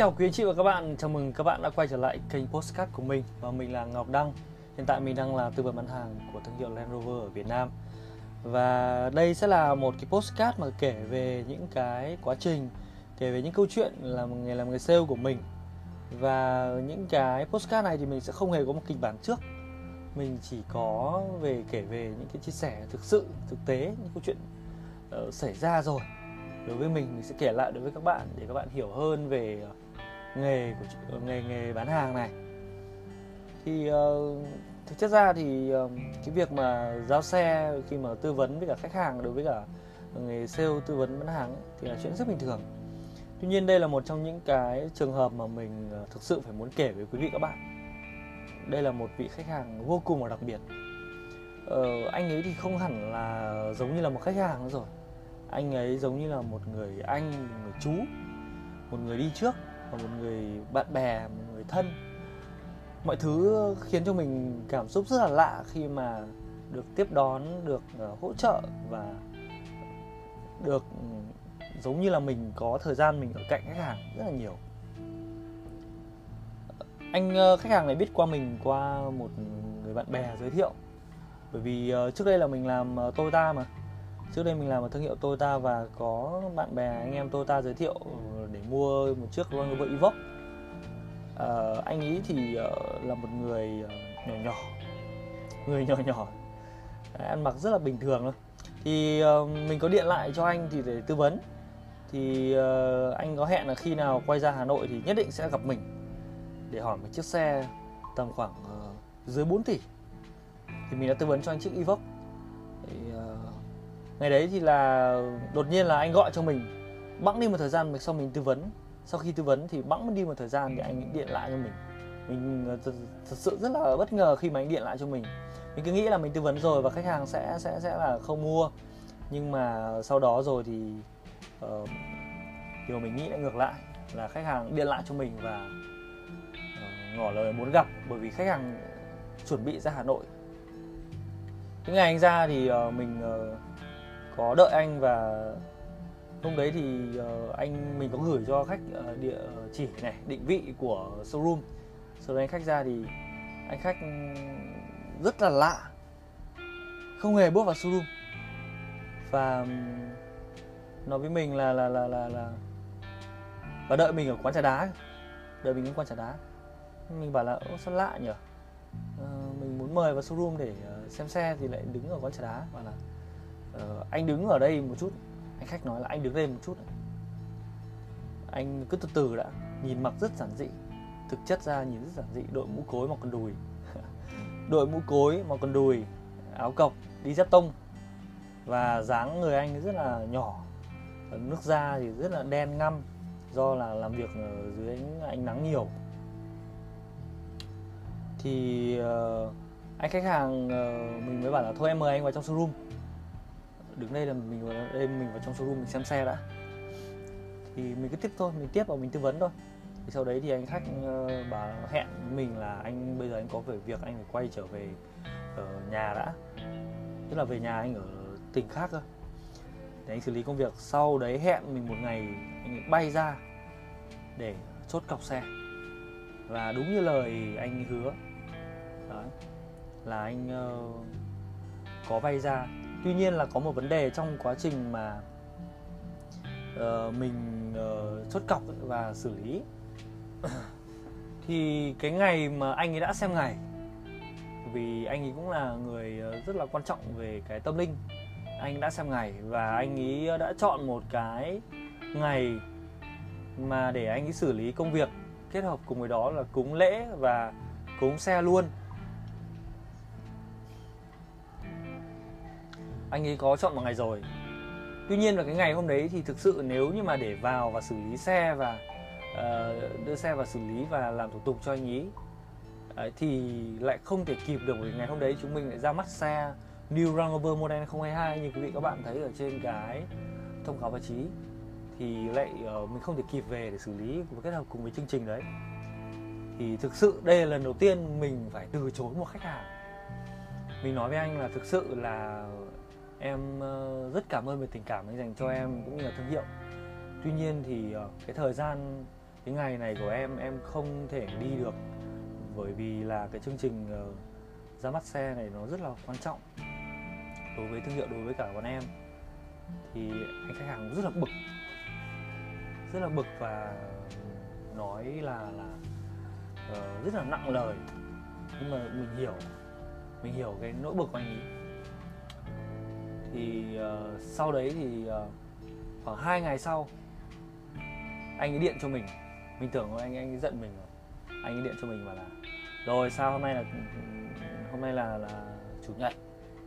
chào quý anh chị và các bạn, chào mừng các bạn đã quay trở lại kênh Postcard của mình. Và mình là Ngọc Đăng. Hiện tại mình đang là tư vấn bán hàng của thương hiệu Land Rover ở Việt Nam. Và đây sẽ là một cái postcard mà kể về những cái quá trình Kể về những câu chuyện là một người làm người sale của mình. Và những cái postcard này thì mình sẽ không hề có một kịch bản trước. Mình chỉ có về kể về những cái chia sẻ thực sự, thực tế, những câu chuyện uh, xảy ra rồi đối với mình mình sẽ kể lại đối với các bạn để các bạn hiểu hơn về ờ, nghề của ờ, nghề nghề bán hàng này. Thì uh, thực chất ra thì uh, cái việc mà giao xe khi mà tư vấn với cả khách hàng đối với cả nghề sale tư vấn bán hàng ấy, thì là chuyện rất bình thường. Tuy nhiên đây là một trong những cái trường hợp mà mình thực sự phải muốn kể với quý vị các bạn. Đây là một vị khách hàng vô cùng là đặc biệt. Ờ, anh ấy thì không hẳn là giống như là một khách hàng nữa rồi anh ấy giống như là một người anh một người chú, một người đi trước, và một người bạn bè, một người thân. Mọi thứ khiến cho mình cảm xúc rất là lạ khi mà được tiếp đón, được ờ, hỗ trợ và được ừ, giống như là mình có thời gian mình ở cạnh khách hàng rất là nhiều. Anh ờ, khách hàng này biết qua mình qua một người bạn bè giới thiệu. Bởi vì ờ, trước đây là mình làm Toyota mà trước đây mình làm ở thương hiệu Toyota và có bạn bè anh em Toyota giới thiệu để mua một chiếc Land Rover Evoque. À, anh ấy thì uh, là một người uh, nhỏ nhỏ người nhỏ nhỏ Đấy, ăn mặc rất là bình thường thôi. Thì uh, mình có điện lại cho anh thì để tư vấn. Thì uh, anh có hẹn là khi nào quay ra Hà Nội thì nhất định sẽ gặp mình để hỏi một chiếc xe tầm khoảng uh, dưới 4 tỷ. Thì mình đã tư vấn cho anh chiếc Evoque ngày đấy thì là đột nhiên là anh gọi cho mình. Bẵng đi một thời gian sau mình tư vấn. Sau khi tư vấn thì bẵng đi một thời gian thì anh điện lại cho mình. Mình ờ, thật, thật sự rất là bất ngờ khi mà anh điện lại cho mình. Mình cứ nghĩ là mình tư vấn rồi và khách hàng sẽ sẽ sẽ là không mua. Nhưng mà sau đó rồi thì uh, điều mình nghĩ lại ngược lại là khách hàng điện lại cho mình và uh, ngỏ lời muốn gặp bởi vì khách hàng chuẩn bị ra Hà Nội. Cái ngày anh ra thì uh, mình uh, có đợi anh và hôm đấy thì uh, anh mình có gửi cho khách uh, địa ờ, chỉ này định vị của showroom. Sau đấy anh khách ra thì anh khách ừ, rất là lạ không hề bước vào showroom. Và ừ, nói với mình là là là là là và đợi mình ở quán trà đá. Đợi mình ở quán trà đá. Mình bảo là Ô, sao lạ nhỉ à, mình muốn mời vào showroom để xem xe thì lại đứng ở quán trà đá. Và là uh, anh đứng ở đây một chút. Anh khách nói là anh đứng đây một chút anh cứ từ từ đã. Nhìn mặc rất giản dị. Thực chất ra nhìn rất giản dị. Đội mũ cối mà còn đùi. Đội mũ cối mà còn đùi. Áo cộc đi dép tông. Và dáng người anh rất là nhỏ. Nước da thì rất là đen ngăm. Do là làm việc ở dưới ánh, ánh nắng nhiều. Thì uh, anh khách hàng uh, mình mới bảo là thôi em mời anh vào trong showroom đứng đây là mình vào đây mình vào trong showroom mình xem xe đã. Thì mình cứ tiếp thôi mình tiếp và mình tư vấn thôi. Thì sau đấy thì anh khách uh, bảo hẹn mình là anh bây giờ anh có về việc anh phải quay trở về ở nhà đã. Tức là về nhà anh ở tỉnh khác cơ. Để anh xử lý công việc. Sau đấy hẹn mình một ngày anh bay ra để chốt cọc xe. Và đúng như lời anh hứa đấy là anh uh, có bay ra tuy nhiên là có một vấn đề trong quá trình mà uh, mình uh, chốt cọc và xử lý. Thì cái ngày mà anh ấy đã xem ngày vì anh ấy cũng là người ờ, rất là quan trọng về cái tâm linh anh đã xem ngày và anh ấy đã chọn một cái ngày mà để anh ấy xử lý công việc kết hợp cùng với đó là cúng lễ và cúng xe luôn. Anh ấy có chọn một ngày rồi. Tuy nhiên là cái ngày hôm đấy thì thực sự nếu như mà để vào và xử lý xe và uh, đưa xe vào xử lý và làm thủ tục cho anh ấy uh, thì lại không thể kịp được bởi ngày hôm đấy chúng mình lại ra mắt xe New Range Rover model 2022 như quý vị các bạn thấy ở trên cái thông cáo báo chí. Thì lại uh, mình không thể kịp về để xử lý và kết hợp cùng với chương trình đấy. Thì thực sự đây là lần đầu tiên mình phải từ chối một khách hàng. Mình nói với anh là thực sự là em ờ, rất cảm ơn về tình cảm anh dành cho em cũng như là thương hiệu. Tuy nhiên thì ờ, cái thời gian cái ngày này của em em không thể đi được bởi vì là cái chương trình ờ, ra mắt xe này nó rất là quan trọng đối với thương hiệu đối với cả bọn em. Thì anh khách hàng cũng rất là bực rất là bực và nói là là uh, rất là nặng lời. Nhưng mà mình hiểu mình hiểu cái nỗi bực của anh ấy thì uh, sau đấy thì uh, khoảng hai ngày sau anh ấy điện cho mình. Mình tưởng anh anh ấy giận mình rồi. Anh ấy điện cho mình bảo là rồi sao hôm nay là hôm nay là là chủ nhật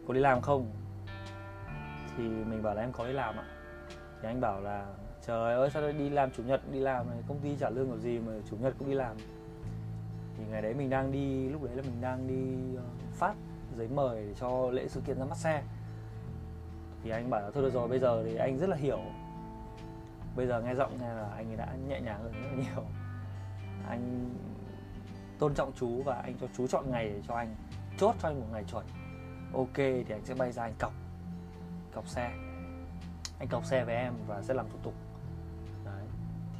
có đi làm không? Thì mình bảo là em có đi làm ạ. Thì anh bảo là trời ơi sao đi làm chủ nhật đi làm này công ty trả lương kiểu gì mà chủ nhật cũng đi làm? Thì ngày đấy mình đang đi lúc đấy là mình đang đi ờ, phát giấy mời để cho lễ sự kiện ra mắt xe thì anh bảo là, thôi được rồi, bây giờ thì anh rất là hiểu. Bây giờ nghe giọng nghe là anh ấy đã nhẹ nhàng hơn rất là nhiều. Anh tôn trọng chú và anh cho chú chọn ngày để cho anh, chốt cho anh một ngày chuẩn. Ok, thì anh sẽ bay ra anh cọc cọc xe. Anh cọc xe với em và sẽ làm thủ tục. Đấy,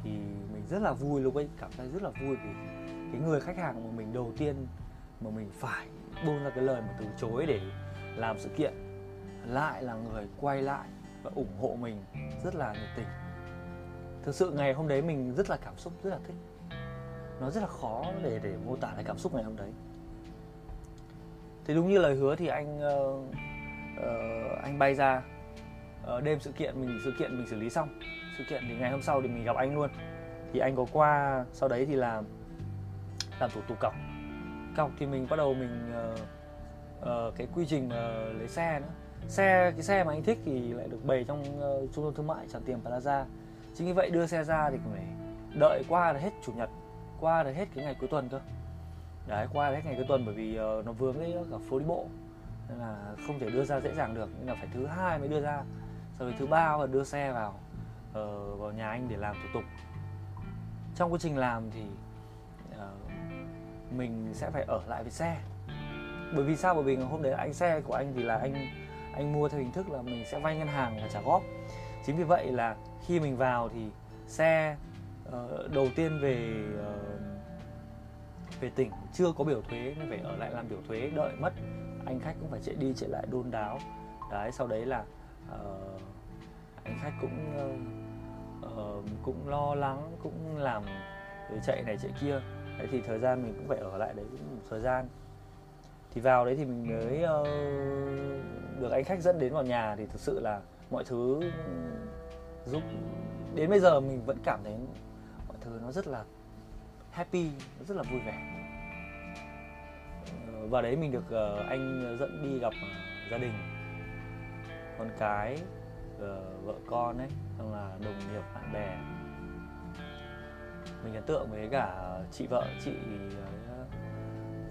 thì mình rất là vui lúc ấy, cảm thấy rất là vui vì cái người khách hàng mà mình đầu tiên mà mình phải buông ra cái lời mà từ chối để làm sự kiện lại là người quay lại và ủng hộ mình rất là nhiệt tình. Thực sự ngày hôm đấy mình rất là cảm xúc rất là thích. Nó rất là khó để để mô tả cái cảm xúc ngày hôm đấy. Thì đúng như lời hứa thì anh uh, uh, anh bay ra. Uh, đêm sự kiện mình sự kiện mình xử lý xong. Sự kiện thì ngày hôm sau thì mình gặp anh luôn. Thì anh có qua sau đấy thì làm làm thủ tục cọc. Cọc thì mình bắt đầu mình uh, uh, cái quy trình uh, lấy xe nữa xe cái xe mà anh thích thì lại được bày trong uh, trung tâm thương mại Tràng Tiền Plaza. Chính vì vậy đưa xe ra thì phải đợi qua là hết chủ nhật qua là hết cái ngày cuối tuần cơ. Đấy qua là hết ngày cuối tuần bởi vì uh, nó vướng cái cả phố đi bộ. Nên là không thể đưa ra dễ dàng được nên là phải thứ hai mới đưa ra. Rồi thứ ba là đưa xe vào uh, vào nhà anh để làm thủ tục. Trong quá trình làm thì uh, mình sẽ phải ở lại với xe. Bởi vì sao? Bởi vì hôm đấy anh xe của anh thì là anh anh mua theo hình thức là mình sẽ vay ngân hàng và trả góp. Chính vì vậy là khi mình vào thì xe uh, đầu tiên về uh, về tỉnh chưa có biểu thuế nên phải ở lại làm biểu thuế đợi mất. Anh khách cũng phải chạy đi chạy lại đôn đáo. Đấy sau đấy là uh, anh khách cũng uh, uh, cũng lo lắng cũng làm chạy này chạy kia. Đấy thì thời gian mình cũng phải ở lại đấy cũng một thời gian thì vào đấy thì mình mới uh, được anh khách dẫn đến vào nhà thì thực sự là mọi thứ giúp. Đến bây giờ mình vẫn cảm thấy mọi thứ nó rất là happy nó rất là vui vẻ. Ờ, và đấy mình được uh, anh dẫn đi gặp gia đình con cái uh, vợ con ấy xong là đồng nghiệp bạn bè. Mình ấn tượng với cả chị vợ chị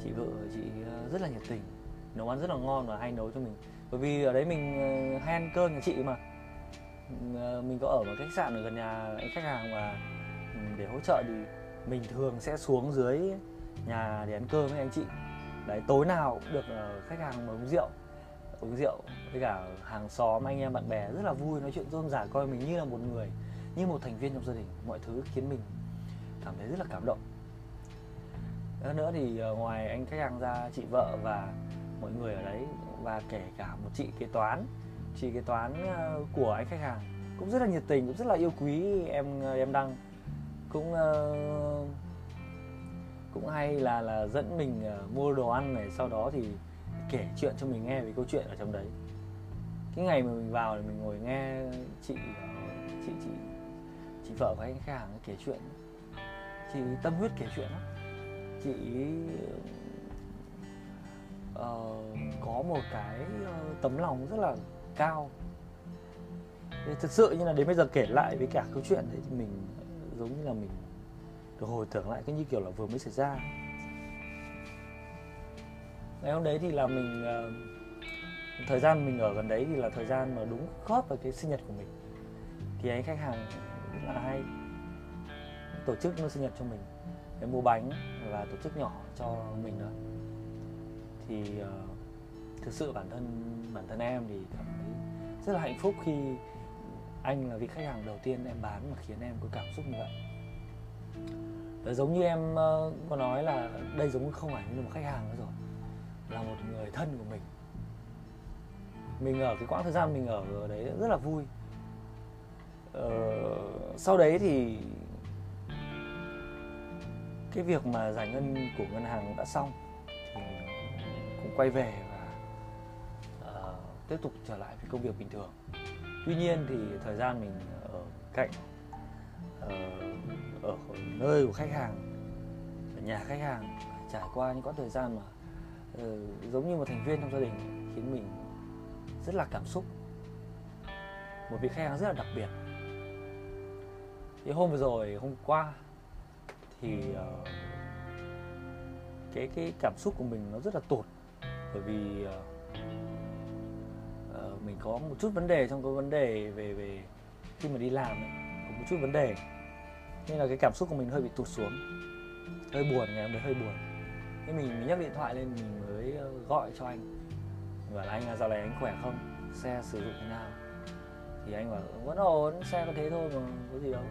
chị vợ chị ờ, rất là nhiệt tình. Nấu ăn rất là ngon và hay nấu cho mình. Bởi vì ở đấy mình ờ, hay ăn cơm nhà chị mà. Ờ, mình có ở một khách sạn ở gần nhà anh khách hàng và để hỗ trợ thì mình thường sẽ xuống dưới nhà để ăn cơm với anh chị. Đấy, tối nào cũng được khách hàng mà uống rượu uống rượu với cả hàng xóm, anh em bạn bè rất là vui, nói chuyện rôm rả coi mình như là một người, như một thành viên trong gia đình. Mọi thứ khiến mình cảm thấy rất là cảm động nữa thì ờ, ngoài anh khách hàng ra chị vợ và mọi người ở đấy và kể cả một chị kế toán. Chị kế toán ờ, của anh khách hàng cũng rất là nhiệt tình cũng rất là yêu quý em ờ, em đăng. Cũng uh, cũng hay là là dẫn mình uh, mua đồ ăn này sau đó thì kể chuyện cho mình nghe về câu chuyện ở trong đấy. Cái ngày mà mình vào thì mình ngồi nghe chị chị chị chị vợ của anh khách hàng kể chuyện. Chị tâm huyết kể chuyện lắm chị uh, có một cái uh, tấm lòng rất là cao. Thì thực sự như là đến bây giờ kể lại với cả câu chuyện đấy thì mình giống như là mình được hồi tưởng lại cái như kiểu là vừa mới xảy ra. Ngày hôm đấy thì là mình uh, thời gian mình ở gần đấy thì là thời gian mà đúng khớp với cái sinh nhật của mình. Thì anh khách hàng rất là hay tổ chức nó sinh nhật cho mình để mua bánh và tổ chức nhỏ cho mình nữa thì uh, thực sự bản thân bản thân em thì cảm thấy rất là hạnh phúc khi anh là vị khách hàng đầu tiên em bán mà khiến em có cảm xúc như vậy. Và giống như em uh, có nói là đây giống không phải như một khách hàng nữa rồi là một người thân của mình. Mình ở cái quãng thời gian mình ở đấy rất là vui. Ờ, sau đấy thì cái việc mà giải ngân của ngân hàng đã xong thì mình cũng quay về và uh, tiếp tục trở lại với công việc bình thường. Tuy nhiên thì thời gian mình ở cạnh uh, ở nơi của khách hàng ở nhà khách hàng trải qua những quãng thời gian mà uh, giống như một thành viên trong gia đình khiến mình rất là cảm xúc. Một vị khách hàng rất là đặc biệt. Thì hôm vừa rồi hôm qua thì uh, cái cái cảm xúc của mình nó rất là tụt. Bởi vì uh, uh, mình có một chút vấn đề trong cái vấn đề về về khi mà đi làm ấy, có một chút vấn đề. Nên là cái cảm xúc của mình hơi bị tụt xuống. Hơi buồn ngày hôm đấy hơi buồn. Thế mình, mình nhấc điện thoại lên mình mới gọi cho anh. Mình bảo là anh là dạo này anh khỏe không? Xe sử dụng thế nào? Thì anh bảo vẫn ổn xe có thế thôi mà có gì đâu.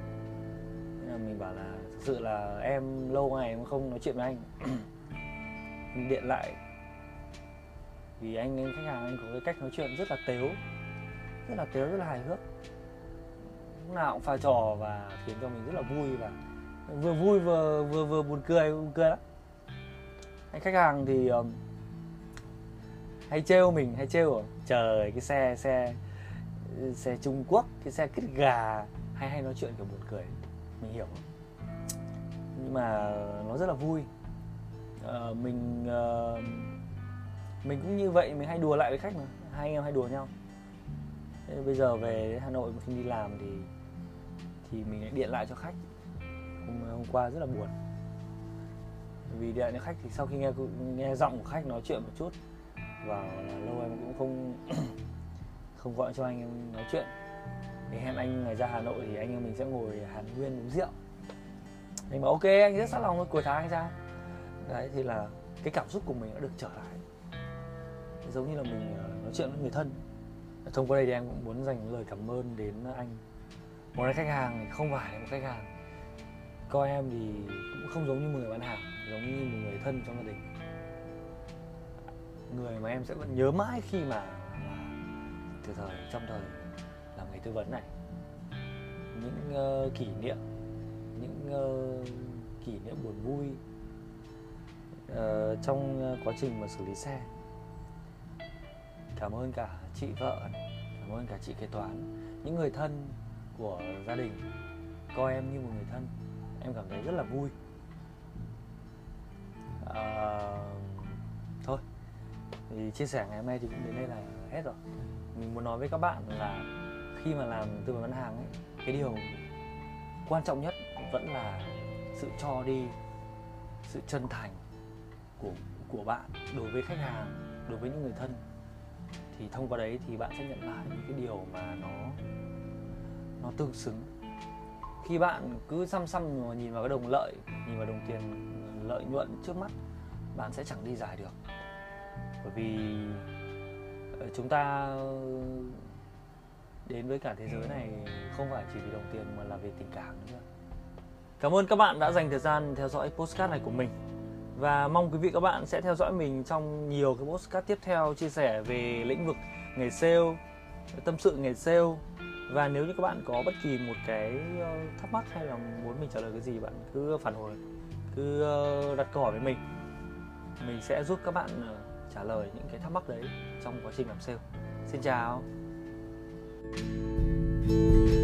Nên là mình bảo là sự là em lâu ngày em không nói chuyện với anh. Em điện lại. Vì anh, em khách hàng anh có cái cách nói chuyện rất là tếu rất là tếu rất là hài hước. Lúc nào cũng pha trò và khiến cho mình rất là vui và vừa vui vừa vừa vừa buồn cười buồn cười lắm. Anh khách hàng thì um, hay trêu mình hay trêu trời cái xe xe xe Trung Quốc cái xe kít gà hay hay nói chuyện kiểu buồn cười. Mình hiểu. không nhưng mà nó rất là vui. À, mình à, mình cũng như vậy mình hay đùa lại với khách mà. Hai anh em hay đùa nhau. Thế bây giờ về Hà Nội khi đi làm thì thì mình lại điện lại cho khách. Hôm, hôm qua rất là buồn. Vì điện cho khách thì sau khi nghe nghe giọng của khách nói chuyện một chút và là lâu em cũng không không gọi cho anh em nói chuyện. Thì hẹn anh ngày ra Hà Nội thì anh em mình sẽ ngồi Hàn Nguyên uống rượu mình bảo ok anh rất sẵn lòng thôi cuối tháng anh ra đấy thì là cái cảm xúc của mình đã được trở lại. Giống như là mình ờ, nói chuyện với người thân. Thông qua đây thì em cũng muốn dành lời cảm ơn đến anh. Một khách hàng thì không phải là một khách hàng. Coi em thì cũng không giống như một người bán hàng giống như một người thân trong gia đình. Người mà em sẽ vẫn nhớ mãi khi mà, mà từ thời trong thời làm nghề tư vấn này. Những uh, kỷ niệm những uh, kỷ niệm buồn vui uh, trong ờ, quá trình mà xử lý xe. Cảm ơn cả chị vợ cảm ơn cả chị kế toán những người thân của gia đình coi em như một người thân em cảm thấy rất là vui. À, thôi thì chia sẻ ngày hôm nay thì cũng đến đây là hết rồi. Mình muốn nói với các bạn là khi mà làm tư vấn bán hàng ấy cái điều quan trọng nhất vẫn là sự cho đi, sự chân thành của của bạn đối với khách hàng, đối với những người thân. Thì thông qua đấy thì bạn sẽ nhận lại những cái điều mà nó nó tương xứng. Khi bạn cứ xăm xăm mà nhìn vào cái đồng lợi, nhìn vào đồng tiền lợi nhuận trước mắt, bạn sẽ chẳng đi dài được. Bởi vì ờ, chúng ta đến với cả thế giới này không phải chỉ vì đồng tiền mà là vì tình cảm nữa cảm ơn các bạn đã dành thời gian theo dõi postcard này của mình. Và mong quý vị các bạn sẽ theo dõi mình trong nhiều cái postcard tiếp theo chia sẻ về lĩnh vực nghề sale, tâm sự nghề sale. Và nếu như các bạn có bất kỳ một cái ờ, thắc mắc hay là muốn mình trả lời cái gì, bạn cứ phản hồi, cứ ờ, đặt câu hỏi với mình. Mình sẽ giúp các bạn ờ, trả lời những cái thắc mắc đấy trong quá trình làm sale. Xin chào. thank you